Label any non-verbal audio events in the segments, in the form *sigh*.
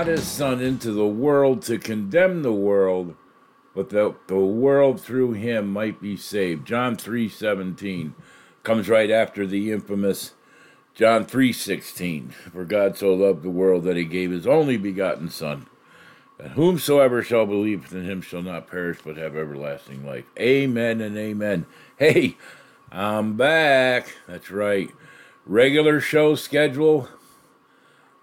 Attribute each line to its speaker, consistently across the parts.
Speaker 1: not his Son into the world to condemn the world, but that the world through him might be saved. John 3:17 comes right after the infamous John 3:16. For God so loved the world that he gave his only begotten son, that whomsoever shall believe in him shall not perish but have everlasting life. Amen and amen. Hey, I'm back. That's right. Regular show schedule.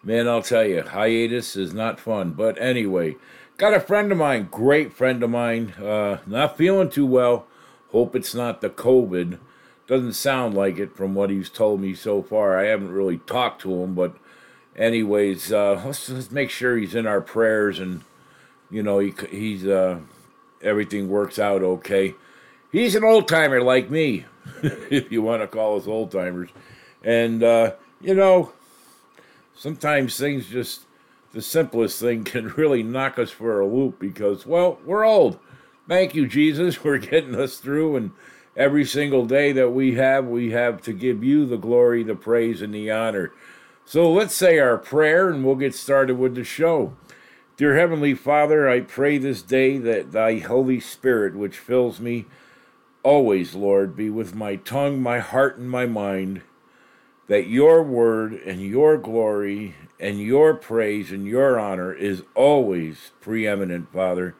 Speaker 1: Man, I'll tell you, hiatus is not fun. But anyway, got a friend of mine, great friend of mine, uh, not feeling too well. Hope it's not the COVID. Doesn't sound like it from what he's told me so far. I haven't really talked to him, but anyways, uh, let's, let's make sure he's in our prayers and you know he, he's uh, everything works out okay. He's an old timer like me, *laughs* if you want to call us old timers, and uh, you know sometimes things just the simplest thing can *laughs* really knock us for a loop because well we're old. Thank you Jesus, *laughs* we're getting us through and every single day that we have, we have to give you the glory, the praise, and the honor. So let's say our prayer and we'll get started with the show. Dear Heavenly Father, I pray this day that thy Holy Spirit, which fills me always, Lord, be with my tongue, my heart, and my mind, that your word and your glory and your praise and your honor is always preeminent, Father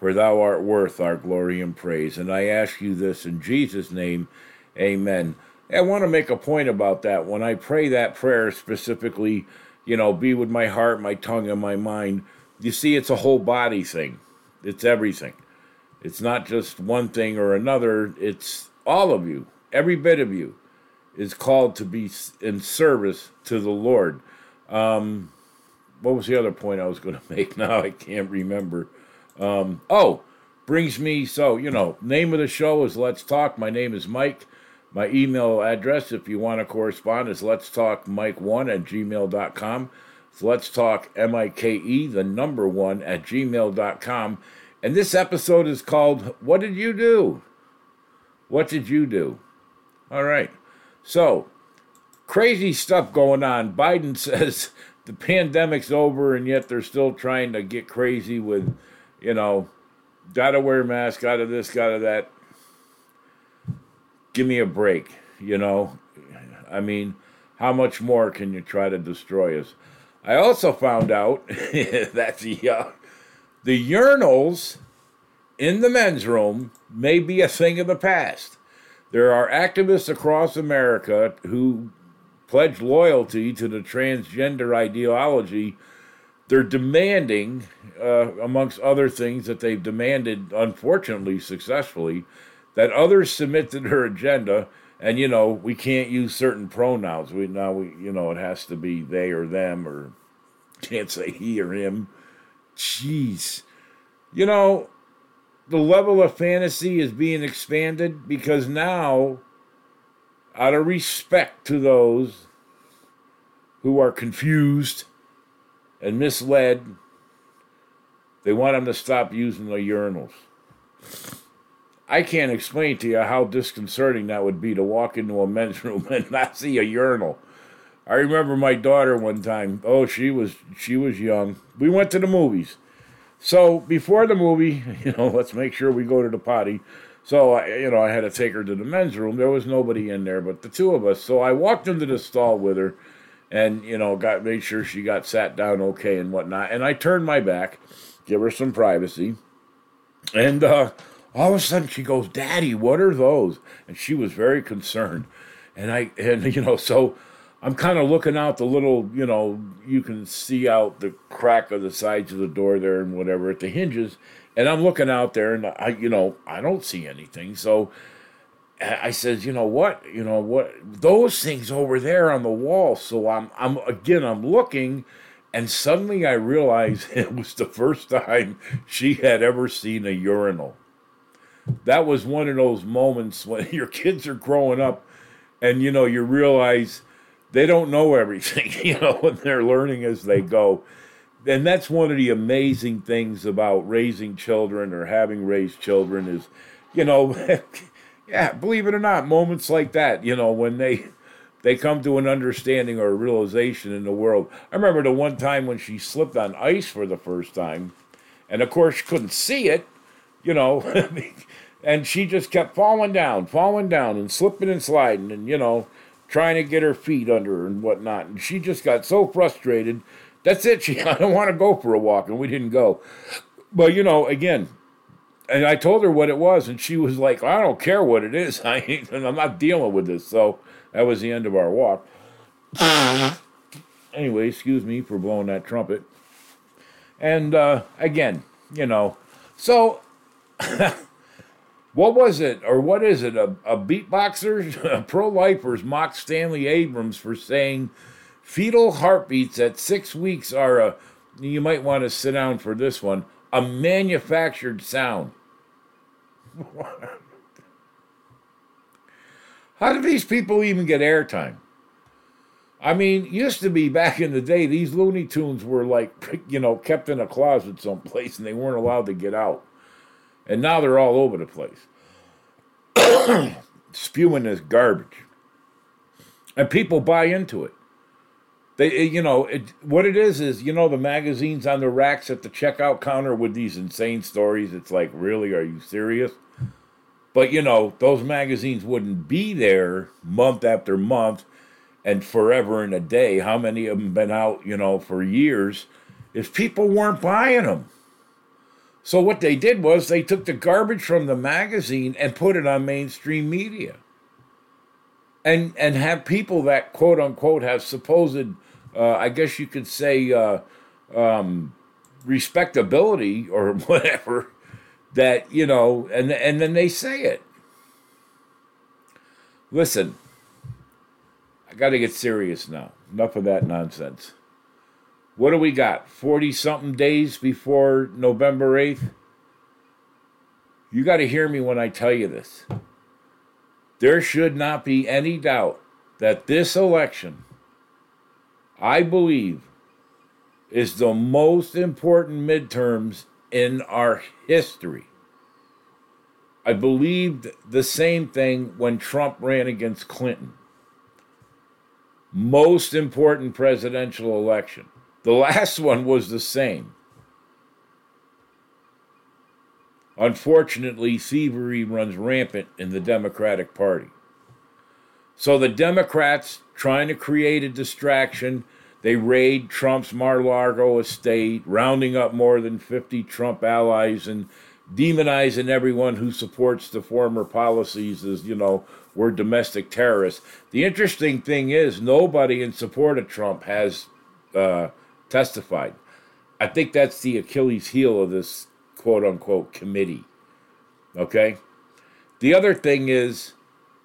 Speaker 1: for thou art worth our glory and praise. And I ask you this in Jesus' name, amen. I want to make a point about that. When I pray that prayer specifically, you know, be with my heart, my tongue, and my mind, you see, it's a whole body thing. It's everything. It's not just one thing or another, it's all of you. Every bit of you is called to be in service to the Lord. Um, what was the other point I was going *laughs* to make? Now I can't remember. Um, oh, brings me so you know name of the show is let's talk. My name is mike. My email address if you want to correspond is let's talk mike1 at gmail.com so let's talk m-i-k-e the number one at gmail.com and this episode is called what did you do? What did you do? All right so crazy stuff going on biden *laughs* says the pandemic's over and yet they're still trying to get crazy with you know, gotta wear a mask, gotta this, gotta that. Give me a break, you know. I mean, how much more can you try to destroy us? I also found out *laughs* that the uh, the urinals in the men's room may be a thing of the past. There are activists across America who pledge loyalty to the transgender ideology they're demanding, uh, amongst other things that they've demanded, unfortunately, successfully, that others submit to their agenda. And you know, we can't use certain pronouns. We now we you know it has to be they or them, or can't say he or him. Jeez, you know, the level of fantasy is being expanded because now, out of respect to those who are confused and misled. They want them to stop using the urinals. I can't explain to you how disconcerting that would be to walk into a men's *laughs* room and not see a urinal. I remember my daughter one time. Oh, she was she was young. We went to the movies. So before the movie, *laughs* you know, let's make sure we go to the potty. So I, you know, I had to take her to the men's room. There was nobody in there but the two of us. So I walked into the stall with her and you know got made sure she got sat down okay and whatnot. And I turned my back, give her some privacy, and uh, all of a sudden she goes, "Daddy, what are those?" And she was very concerned. And I and *laughs* you know so. I'm kind of looking out the little, you know, you can see out the crack of the sides of the door there and whatever at the hinges, and I'm looking out there and I, you know, I don't see anything. So I says, you know what, you know what, those things over there on the wall. So I'm, I'm again, I'm looking, and suddenly I realize *laughs* it was the first time she had ever seen a urinal. That was one of those moments when *laughs* your kids are growing up, and you know you realize they don't know everything, *laughs* you know, and they're learning as they go. And that's one of the amazing things about raising children or having raised children is, you know. *laughs* yeah, believe it or not, moments like that, you know, when they they come to an understanding or a realization in the world. I remember the one time when she slipped on ice for the first time, and of course she couldn't see it, you know, *laughs* and she just kept falling down, falling down, and slipping and sliding, and you know, trying to get her feet under her and whatnot. And she just got so frustrated. That's it. She *laughs* I don't want to go for a walk, and we didn't go. But you know, again, and I told her what it was, and she was like, "I don't care what it is. *laughs* I ain't, I'm not dealing with this." So that was the end of our walk. anyway, excuse me for blowing that trumpet. And uh, again, you know, so *laughs* what was it, or what is it? A, a beatboxer, *laughs* a pro lifers mocked Stacey Abrams for saying fetal heartbeats at six weeks are a, you might want to sit down for this one, a manufactured sound. *laughs* How do these people even get airtime? I mean, used to be back in the day, these Looney Tunes were like, *laughs* you know, kept in a closet someplace and they weren't allowed to get out. And now they're all over the place, *coughs* spewing this garbage. And people buy into it. They, eh, you know, it, what it is is, you know, the magazines on the racks at the checkout counter with these insane stories. It's like, really, are you serious? But you know, those magazines wouldn't be there month after month and forever in a day. How many of them been out, you know, for years if people weren't buying them? So what they did was they took the garbage from the magazine and put it on mainstream media. And and have people that quote unquote have supposed uh, I guess you could say uh, um, respectability or *laughs* whatever that you know, and and then they say it. Listen, I got to get serious now. Enough of that nonsense. What do we got? 40 something days before November 8th? You got to hear me when I tell you this. There should not be any doubt that this election, I believe, is the most important midterms in our history. I believed the same thing when Trump ran against Clinton. Most important presidential election. The last one was the same. Unfortunately, thievery runs rampant in the Democratic Party. So the Democrats trying to create a distraction they raid Trump's Mar-Lago estate, rounding up more than 50 Trump allies and demonizing everyone who supports the former policies as, you know, we're domestic terrorists. The interesting thing is, nobody in support of Trump has uh, testified. I think that's the Achilles heel of this quote unquote committee. Okay? The other thing is,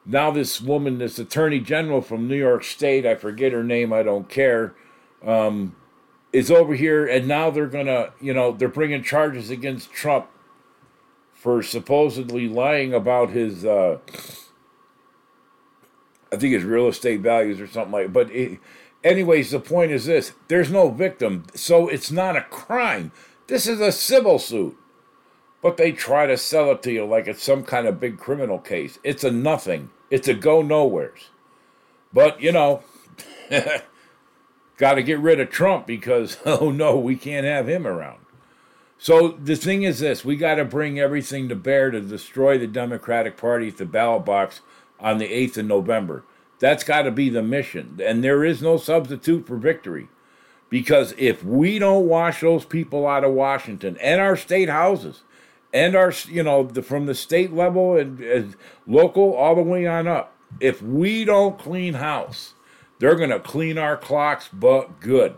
Speaker 1: now this woman, this attorney general from New York State, I forget her name, I don't care, um, is over here, and now they're gonna, you know, they're bringing charges against Trump for supposedly lying about his, uh, I think his real estate values or something like. But it, anyways, the point is this: there's no victim, so it's not a crime. This is a civil suit, but they try to sell it to you like it's some kind of big criminal case. It's a nothing. It's a go nowheres. But you know. *laughs* got to get rid of Trump because, *laughs* oh no, we can't have him around. So the thing is this we got to bring everything to bear to destroy the Democratic Party at the ballot box on the 8th of November. That's got to be the mission. And there is no substitute for victory. Because if we don't wash those people out of Washington and our state houses, and our, you know, the, from the state level and, and local all the way on up, if we don't clean house, they're going to clean our clocks, but good.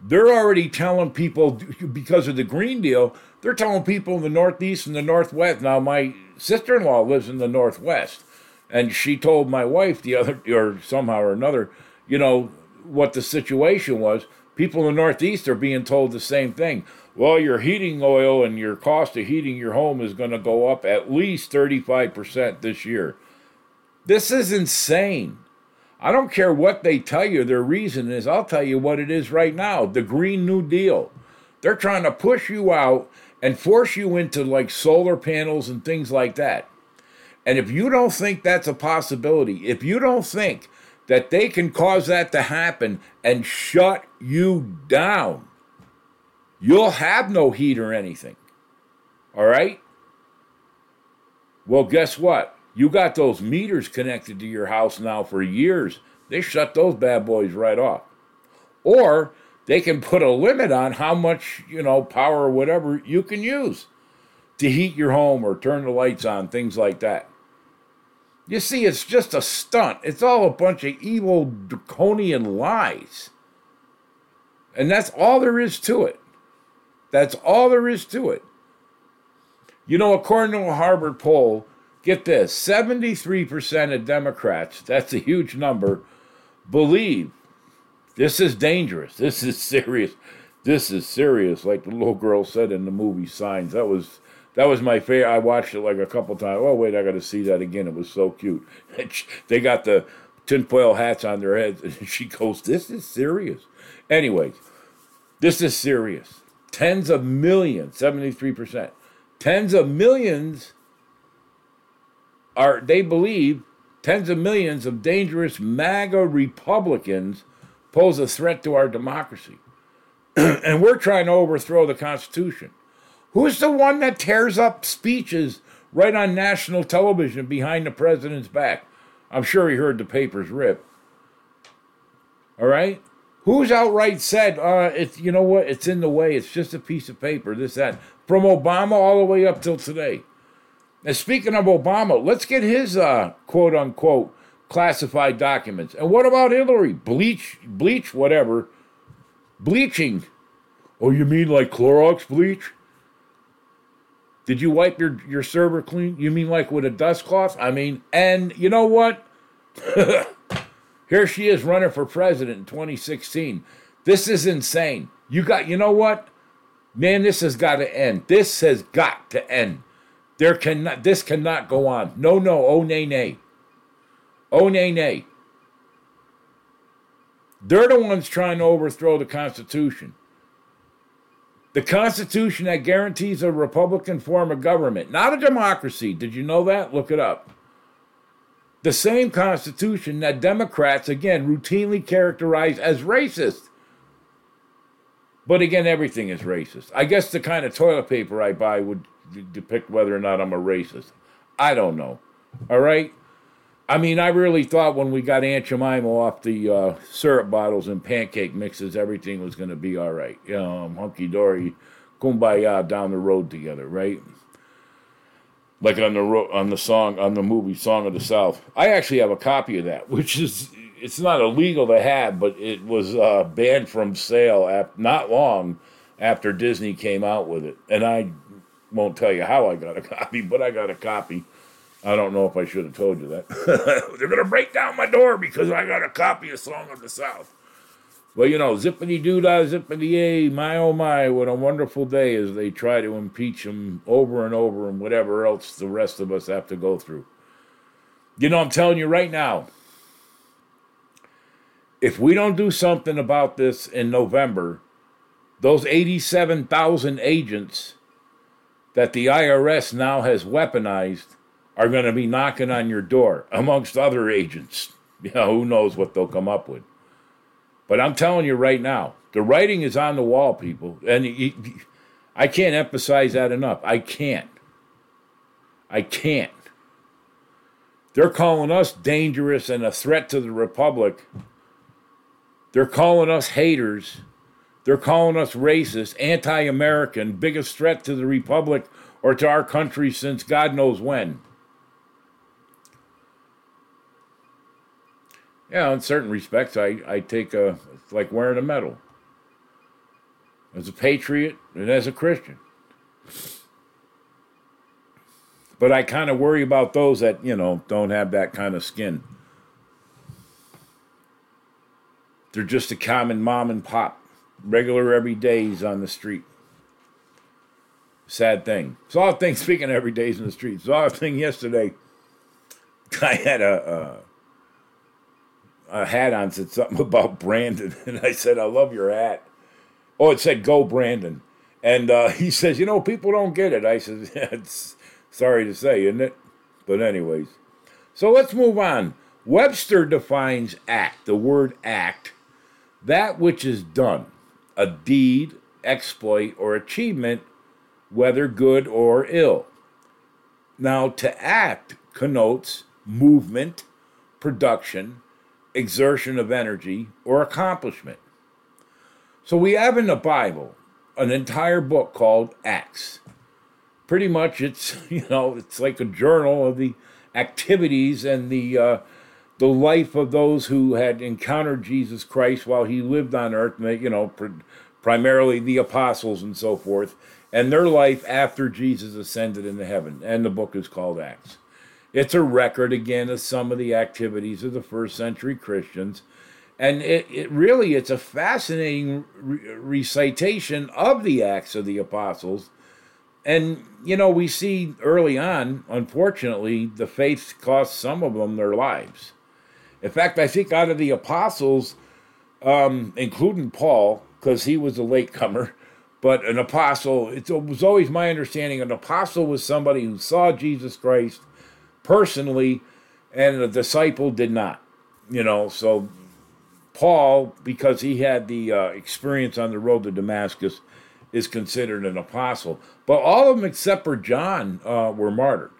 Speaker 1: They're already telling people because of the Green Deal, they're telling people in the Northeast and the Northwest. Now, my sister in law lives in the Northwest, and she told my wife the other, or somehow or another, you know, what the situation was. People in the Northeast are being told the same thing. Well, your heating oil and your cost of heating your home is going to go up at least 35% this year. This is insane. I don't care what they tell you their reason is. I'll tell you what it is right now the Green New Deal. They're trying to push you out and force you into like solar panels and things like that. And if you don't think that's a possibility, if you don't think that they can cause that to happen and shut you down, you'll have no heat or anything. All right? Well, guess what? You got those meters connected to your house now for years. They shut those bad boys right off. Or they can put a limit on how much, you know, power or whatever you can use to heat your home or turn the lights on, things like that. You see, it's just a stunt. It's all a bunch of evil, draconian lies. And that's all there is to it. That's all there is to it. You know, according to a Harvard poll, get this 73% of Democrats, that's a huge number, believe this is dangerous. This is serious. This is serious, like the little girl said in the movie Signs. That was that was my favorite. I watched it like a couple times. Oh wait, I got to see that again. It was so cute. *laughs* they got the tinfoil hats on their heads, and *laughs* she goes, "This is serious." Anyways, this is serious. Tens of millions, seventy-three percent, tens of millions are they believe tens of millions of dangerous MAGA Republicans pose a threat to our democracy. *clears throat* and we're trying to overthrow the Constitution. Who's the one that tears up speeches right on national television behind the president's back? I'm sure he heard the papers rip. All right? Who's outright said, uh, it's you know what, it's in the way, it's just a piece of paper, this, that. From Obama all the way up till today. And speaking of Obama, let's get his uh, quote unquote classified documents. And what about Hillary? Bleach, bleach, whatever. Bleaching. Oh, you mean like Clorox bleach? Did you wipe your, your server clean? You mean like with a dust cloth? I mean, and you know what? *laughs* Here she is running for president in 2016. This is insane. You got, you know what? Man, this has got to end. This has got to end. There cannot this cannot go on. No, no, oh nay nay. Oh nay nay. They're the ones trying to overthrow the Constitution. The Constitution that guarantees a Republican form of government, not a democracy. Did you know that? Look it up. The same Constitution that Democrats, again, routinely characterize as racist. But again, everything is racist. I guess the kind of toilet paper I buy would depict whether or not I'm a racist. I don't know. All right? I mean, I really thought when we got Aunt Jemima off the uh, syrup bottles and pancake mixes, everything was going to be all right. Um, hunky dory, kumbaya down the road together, right? Like on the ro- on the song on the movie Song of the South. I actually have a copy of that, *laughs* which is it's not illegal to have, but it was uh, banned from sale ap- not long after Disney came out with it, and I won't tell you how I got a *laughs* copy, but I got a copy. I don't know if I should have told you that. *laughs* They're going to break down my door because I got a copy of Song of the South. Well, you know, zippity doo dah, zippity yay, my oh my, what a wonderful day as they try to impeach him over and over and whatever else the rest of us have to go through. You know, I'm telling you right now, if we don't do something about this in November, those 87,000 agents that the IRS now has weaponized are going to be knocking on your door, amongst other agents. You know, who knows what they'll come up with. But I'm telling you right now, the writing is on the wall, people. And I can't emphasize that enough. I can't. I can't. They're calling us dangerous and a threat to the Republic. They're calling us haters. They're calling us racist, anti American, biggest threat to the Republic or to our country since God knows when. Yeah, in certain respects, I, I take a, it's like wearing a medal as a patriot and as a Christian. But I kind of worry about those that, you know, don't have that kind of skin. They're just a common mom and pop regular everydays on the street. Sad thing. Saw a thing, *laughs* speaking of everydays in the street, saw a thing yesterday. *laughs* I had a, a, a hat on, said something *laughs* about Brandon. And I said, I love your hat. Oh, it said, Go Brandon. And uh, *laughs* he says, You know, people don't get it. I said, yeah, *laughs* It's sorry to say, isn't it? But, anyways, so let's move on. Webster defines act, the word act, that which is done, a deed, exploit, or achievement, whether good or ill. Now, to act connotes movement, production, exertion of energy, or accomplishment. So we have in the Bible an entire book called Acts. Pretty much, it's *laughs* you know it's like a journal of the activities and the uh, the life of those who had encountered Jesus Christ while he lived on earth. You know, pr- primarily the apostles and so forth, and their life after Jesus ascended into heaven. And the book is called Acts. It's a record again of some of the activities of the first century Christians. And it, it really it's a fascinating re- recitation of the acts of the apostles. And you know we see early on unfortunately the faith cost some of them their lives. In fact i think out of the apostles um, including paul because he was a latecomer but an apostle it was always my understanding an apostle was somebody who saw jesus christ personally and a disciple did not you know so Paul, because he had the uh, experience on the road to Damascus, is considered an apostle. But all of them except for John uh, were martyred.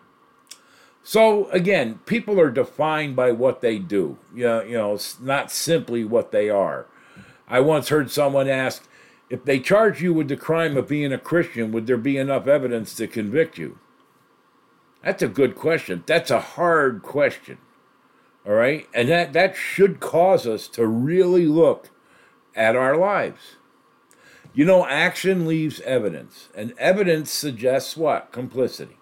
Speaker 1: So again, people are defined by what they do. You know, you know, not simply what they are. I once heard someone ask, if they charge you with the crime of being a Christian, would there be enough evidence to convict you? That's a good question. That's a hard question. All right? And that, that should cause us to really look at our lives. You know, action leaves evidence, and evidence suggests what? Complicity.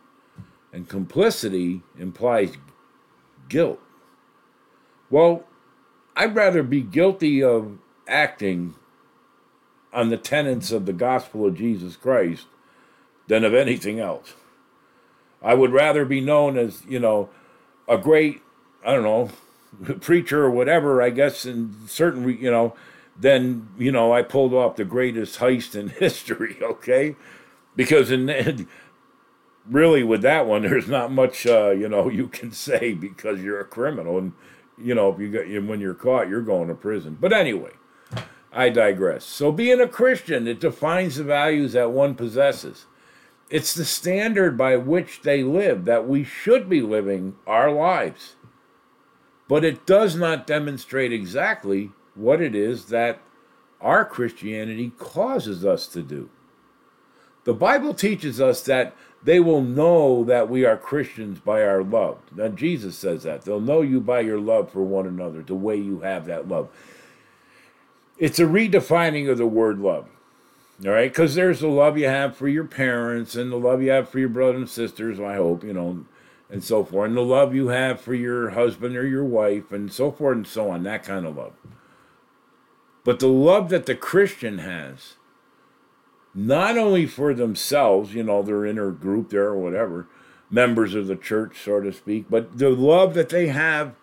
Speaker 1: And complicity implies guilt. Well, I'd rather be guilty of acting on the tenets of the gospel of Jesus Christ than of anything else. I would rather be known as, you know, a great I don't know, *laughs* preacher or whatever, I guess, in certain, you know, then, you know, I pulled off the greatest heist in *laughs* history, okay? Because in really with that one, *laughs* there's not much, uh, you know, you can say because you're a criminal. And, you know, if you get, when you're caught, you're going to prison. But anyway, I digress. So being a Christian, it defines the values that one possesses. It's the standard by which they live that we should be living our lives but it does not demonstrate exactly what it is that our Christianity causes us to do. The Bible teaches us that they will know that we are Christians by our love. Now, Jesus says that. They'll know you by your love for one another, the way you have that love. It's a redefining of the word love, all right? Because there's the love you have for your parents and the love you have for your brothers and sisters, I hope, you know, and so forth, and the love you have for your husband or your wife, and so forth and so on, that kind of love. But the love that the Christian has, not only for themselves, you know, their inner group there or whatever, members of the church, so to speak, but the love that they have,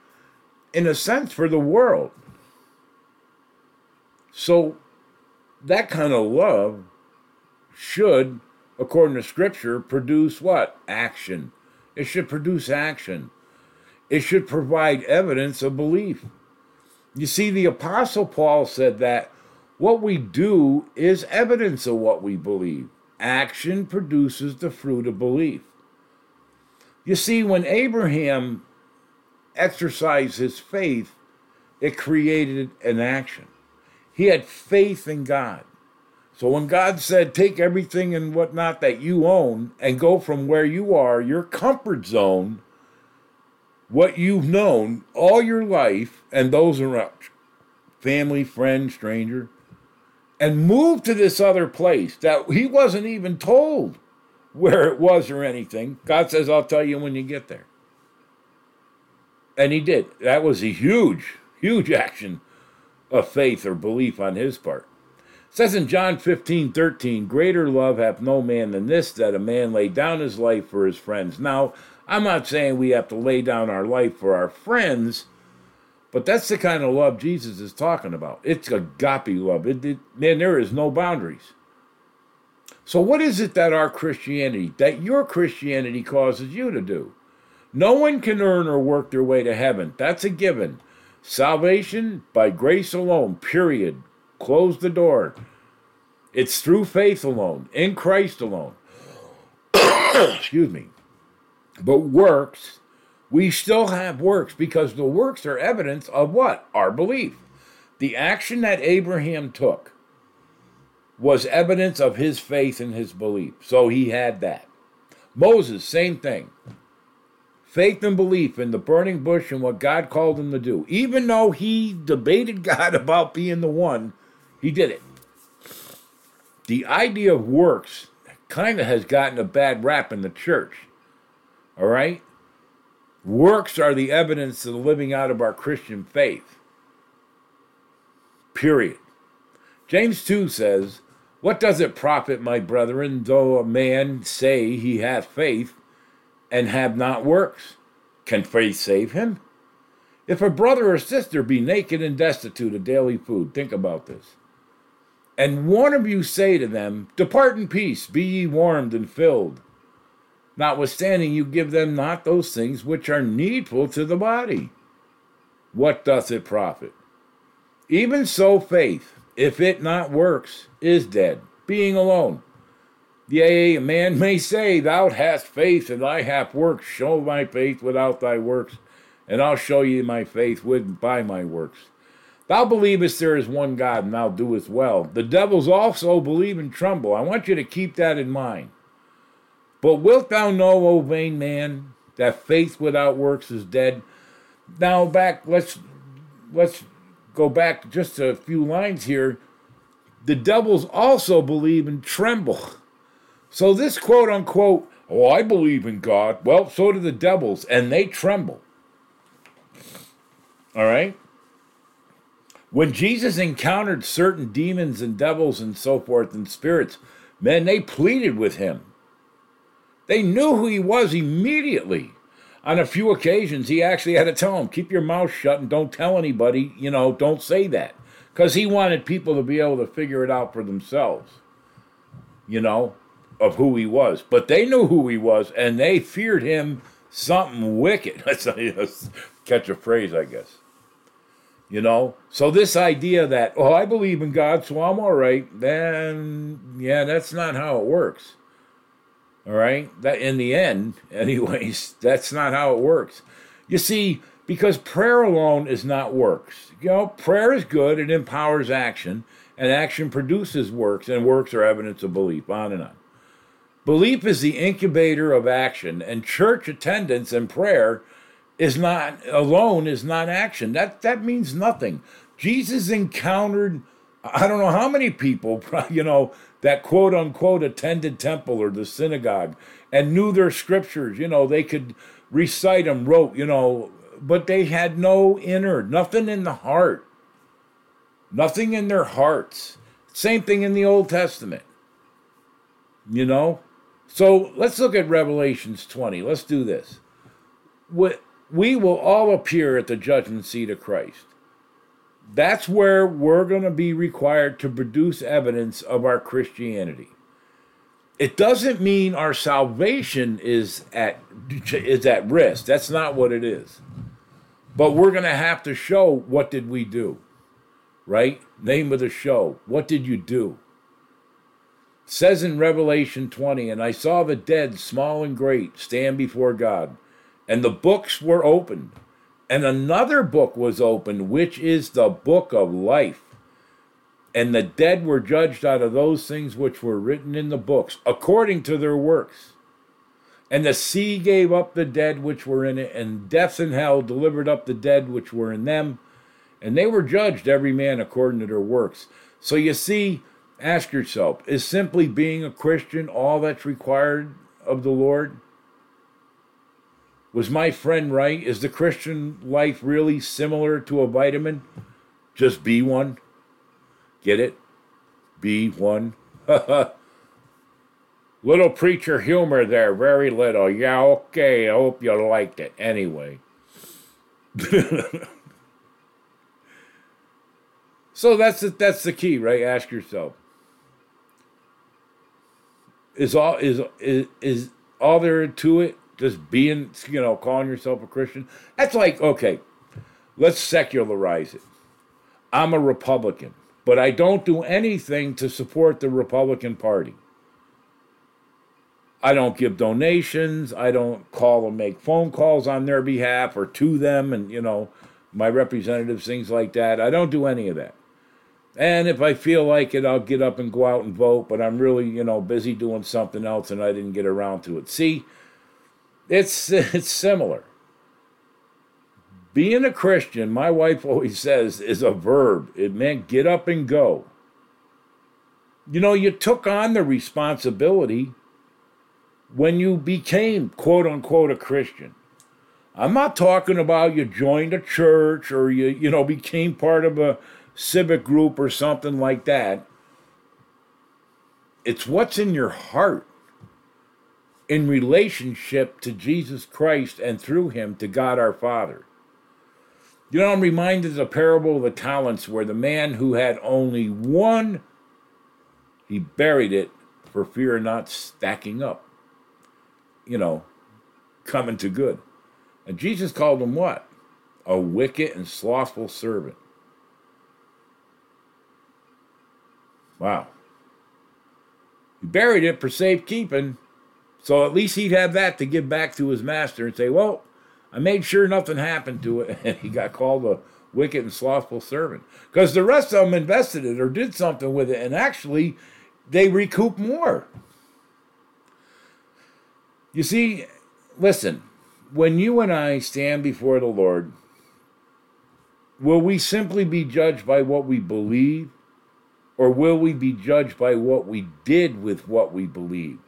Speaker 1: in a sense, for the world. So, that kind of love should, according to Scripture, produce what? Action it should produce action. It should provide evidence of belief. You see, the Apostle Paul said that what we do is evidence of what we believe. Action produces the fruit of belief. You see, when Abraham exercised his faith, it created an action. He had faith in God. So when God said, take everything and whatnot that you own and go from where you are, your comfort zone, what you've known all your life and those around family, friend, stranger, and move to this other place that he wasn't even told where it was or anything. God says, I'll tell you when you get there. And he did. That was a huge, huge action of faith or belief on his part says in John 15, 13, greater love hath no man than this, that a man lay down his life for his friends. Now, I'm not saying we have to lay down our life for our friends, but that's the kind of love Jesus is talking about. It's agape love. It, it, man, there is no boundaries. So, what is it that our Christianity, that your Christianity causes you to do? No one can earn or work their way to heaven. That's a given. Salvation by grace alone, period. Close the door. It's through faith alone, in Christ alone. *coughs* Excuse me. But works, we still have works because the works are evidence of what? Our belief. The action that Abraham took was evidence of his faith and his belief. So he had that. Moses, same thing. Faith and belief in the burning bush and what God called him to do. Even though he debated *laughs* God about being the one, he did it. The idea of works kind of has gotten a bad rap in the church. All right? Works are the evidence of the living out of our Christian faith. Period. James 2 says, What does it profit, my brethren, though a man say he hath faith and have not works? Can faith save him? If a brother or sister be naked and destitute of daily food, think about this. And one of you say to them, Depart in peace, be ye warmed and filled. Notwithstanding, you give them not those things which are needful to the body. What doth it profit? Even so, faith, if it not works, is dead, being alone. Yea, a man may say, Thou hast faith, and I have works. Show my faith without thy works, and I'll show you my faith with by my works. Thou believest there is one God, and thou doest well. The devils also believe and tremble. I want you to keep that in mind. But wilt thou know, O vain man, that faith without works is dead? Now back, let's let's go back just a few lines here, the devils also believe and tremble. So this quote unquote, oh, I believe in God. Well, so do the devils, and they tremble. All right? When Jesus encountered certain demons and devils and so forth and spirits, man, they pleaded with him. They knew who he was immediately on a few occasions, he actually had to tell them, keep your mouth shut and don't tell anybody, you know, don't say that. Because he wanted people to be able to figure it out for themselves, you know, of who he was. But they knew who he was and they feared him something wicked. *laughs* That's a catch a phrase, I guess. You know, so this idea that, oh, I believe in God, so I'm all right, then, yeah, that's not how it works. All right? That in the end, *laughs* anyways, that's not how it works. You see, because prayer alone is not works. You know, prayer is good, it empowers action, and action produces works, and works are evidence of belief, on and on. Belief is the incubator of action, and church attendance and prayer is not alone is not action. That that means nothing. Jesus encountered I don't know how many people, *laughs* you know, that quote unquote attended temple or the synagogue and knew their scriptures. You know, they could recite them, wrote, you know, but they had no inner, nothing in the heart, nothing in their hearts. Same thing in the Old Testament, you know? So let's look at Revelations 20. Let's do this. We will all appear at the judgment seat of Christ that's where we're going to be required to produce evidence of our Christianity. It doesn't mean our salvation is at is at risk. That's not what it is. But we're going to have to show what did we do? Right? Name of the show. What did you do? Says in Revelation 20, and I saw the dead, small and great, stand before God, and the books were opened and another book was opened, which is the book of life. And the dead were judged out of those things which were written in the books, according to their works. And the sea gave up the dead which were in it, and death and hell delivered up the dead which were in them. And they were judged, every man according to their works. So you see, ask yourself is simply being a Christian all that's required of the Lord? Was my friend right? Is the Christian life really similar to a vitamin? Just be one? Get it? Be one? *laughs* little preacher humor there, very little. Yeah, okay, I hope you liked it. Anyway. *laughs* so that's the, that's the key, right? Ask yourself. Is all is is is all there to it just being, you know, calling yourself a Christian. That's like, okay, let's secularize it. I'm a Republican, but I don't do anything to support the Republican Party. I don't give donations. I don't call and make phone calls on their behalf or to them and, you know, my representatives, things like that. I don't do any of that. And if I feel like it, I'll get up and go out and vote, but I'm really, you know, busy doing something else and I didn't get around to it. See, it's *laughs* it's similar. Being a Christian, my wife always says, is a verb. It meant get up and go. You know, you took on the responsibility when you became quote unquote a Christian. I'm not talking about you joined a church or you, you know, became part of a civic group or something like that. It's what's in your heart in relationship to Jesus Christ and through him to God our Father. You know, I'm reminded of the parable of the talents where the man who had only one, he buried it for fear of not stacking up you know, coming to good. And Jesus called him what? A wicked and slothful servant. Wow. He buried it for safekeeping, so at least he'd have that to give back to his master and say, Well, I made sure nothing happened to it. *laughs* And he got called a wicked and slothful servant. Because the rest of them invested it or did something with it, and actually they recoup more. You see, listen, when you and I stand before the Lord, will we simply be judged by what we believe, or will we be judged by what we did with what we believed?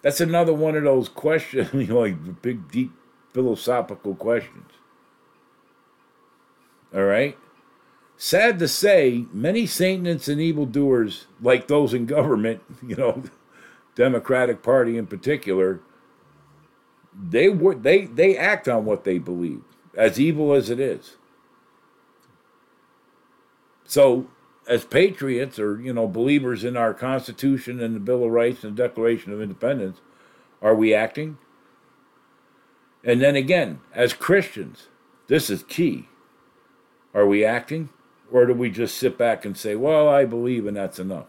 Speaker 1: That's another one of those questions, *laughs* you know, like big, deep philosophical questions. All right? Sad to say, many Satanists and evildoers, like those in government, *laughs* you know, Democratic Party in particular, they would they they act on what they believe, as evil as it is. So, as patriots or you know believers in our Constitution and the Bill of Rights and the Declaration of Independence, are we acting? And then again, as Christians, this is key. Are we acting? Or do we just sit back and say, well, I believe and that's enough?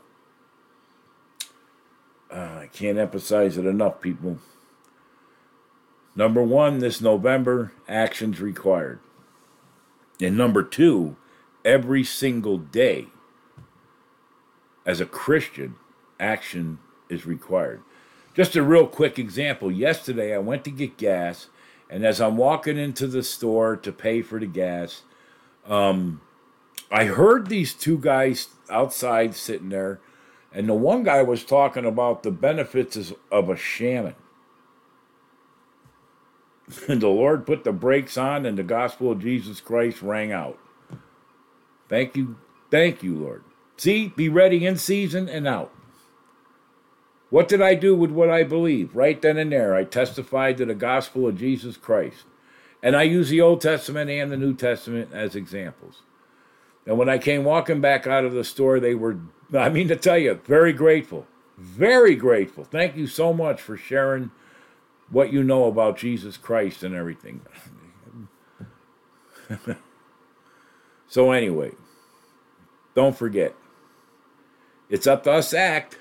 Speaker 1: Uh, I can't emphasize it enough, people. Number one, this November, actions required. And number two, every single day, as a Christian, action is required. Just a real quick example. Yesterday, I went to get gas, and as I'm walking into the store to pay for the gas, um, I heard these two guys outside sitting there and the one guy was talking about the benefits of a shaman. *laughs* And the Lord put the brakes on, and the gospel of Jesus Christ rang out. Thank you. Thank you, Lord. See, be ready in season and out. What did I do with what I believe? Right then and there, I testified to the gospel of Jesus Christ. And I use the Old Testament and the New Testament as examples. And when I came walking back out of the store, they were *laughs* I mean to tell you, very grateful. Very grateful. Thank you so much for sharing what you know about Jesus Christ and everything. *laughs* so, anyway, don't forget, it's up to us to act.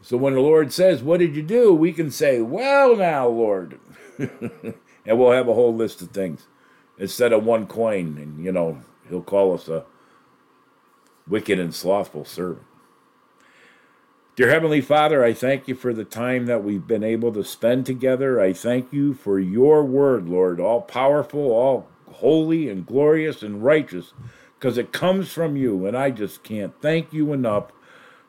Speaker 1: So, when the Lord says, What did you do? we can say, Well, now, Lord. *laughs* and we'll have a whole list of things instead of one coin. And, you know, He'll call us a wicked and slothful servant. Dear Heavenly Father, I thank you for the time that we've been able to spend together. I thank you for your word, Lord, all powerful, all holy and glorious and righteous, because it comes from you. And I just can't thank you enough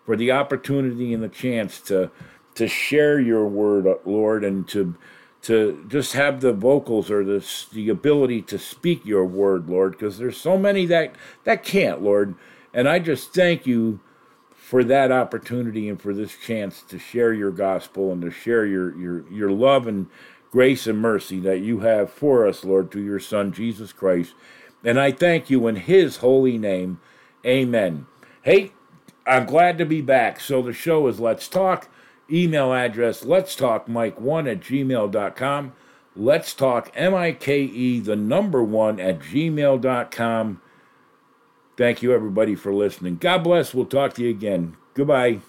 Speaker 1: for the opportunity and the chance to to share your word, Lord, and to to just have the vocals or the the ability to speak your word, Lord, because there's so many that that can't, Lord. And I just thank you for that opportunity and for this chance to share your gospel and to share your, your, your love and grace and mercy that you have for us, Lord, through your Son, Jesus Christ. And I thank you in his holy name. Amen. Hey, I'm glad to be back. So the show is Let's Talk Email address, let's talk mike1 at gmail.com. Let's talk M-I-K-E, the number one at gmail.com. Thank you, everybody, for listening. God bless. We'll talk to you again. Goodbye.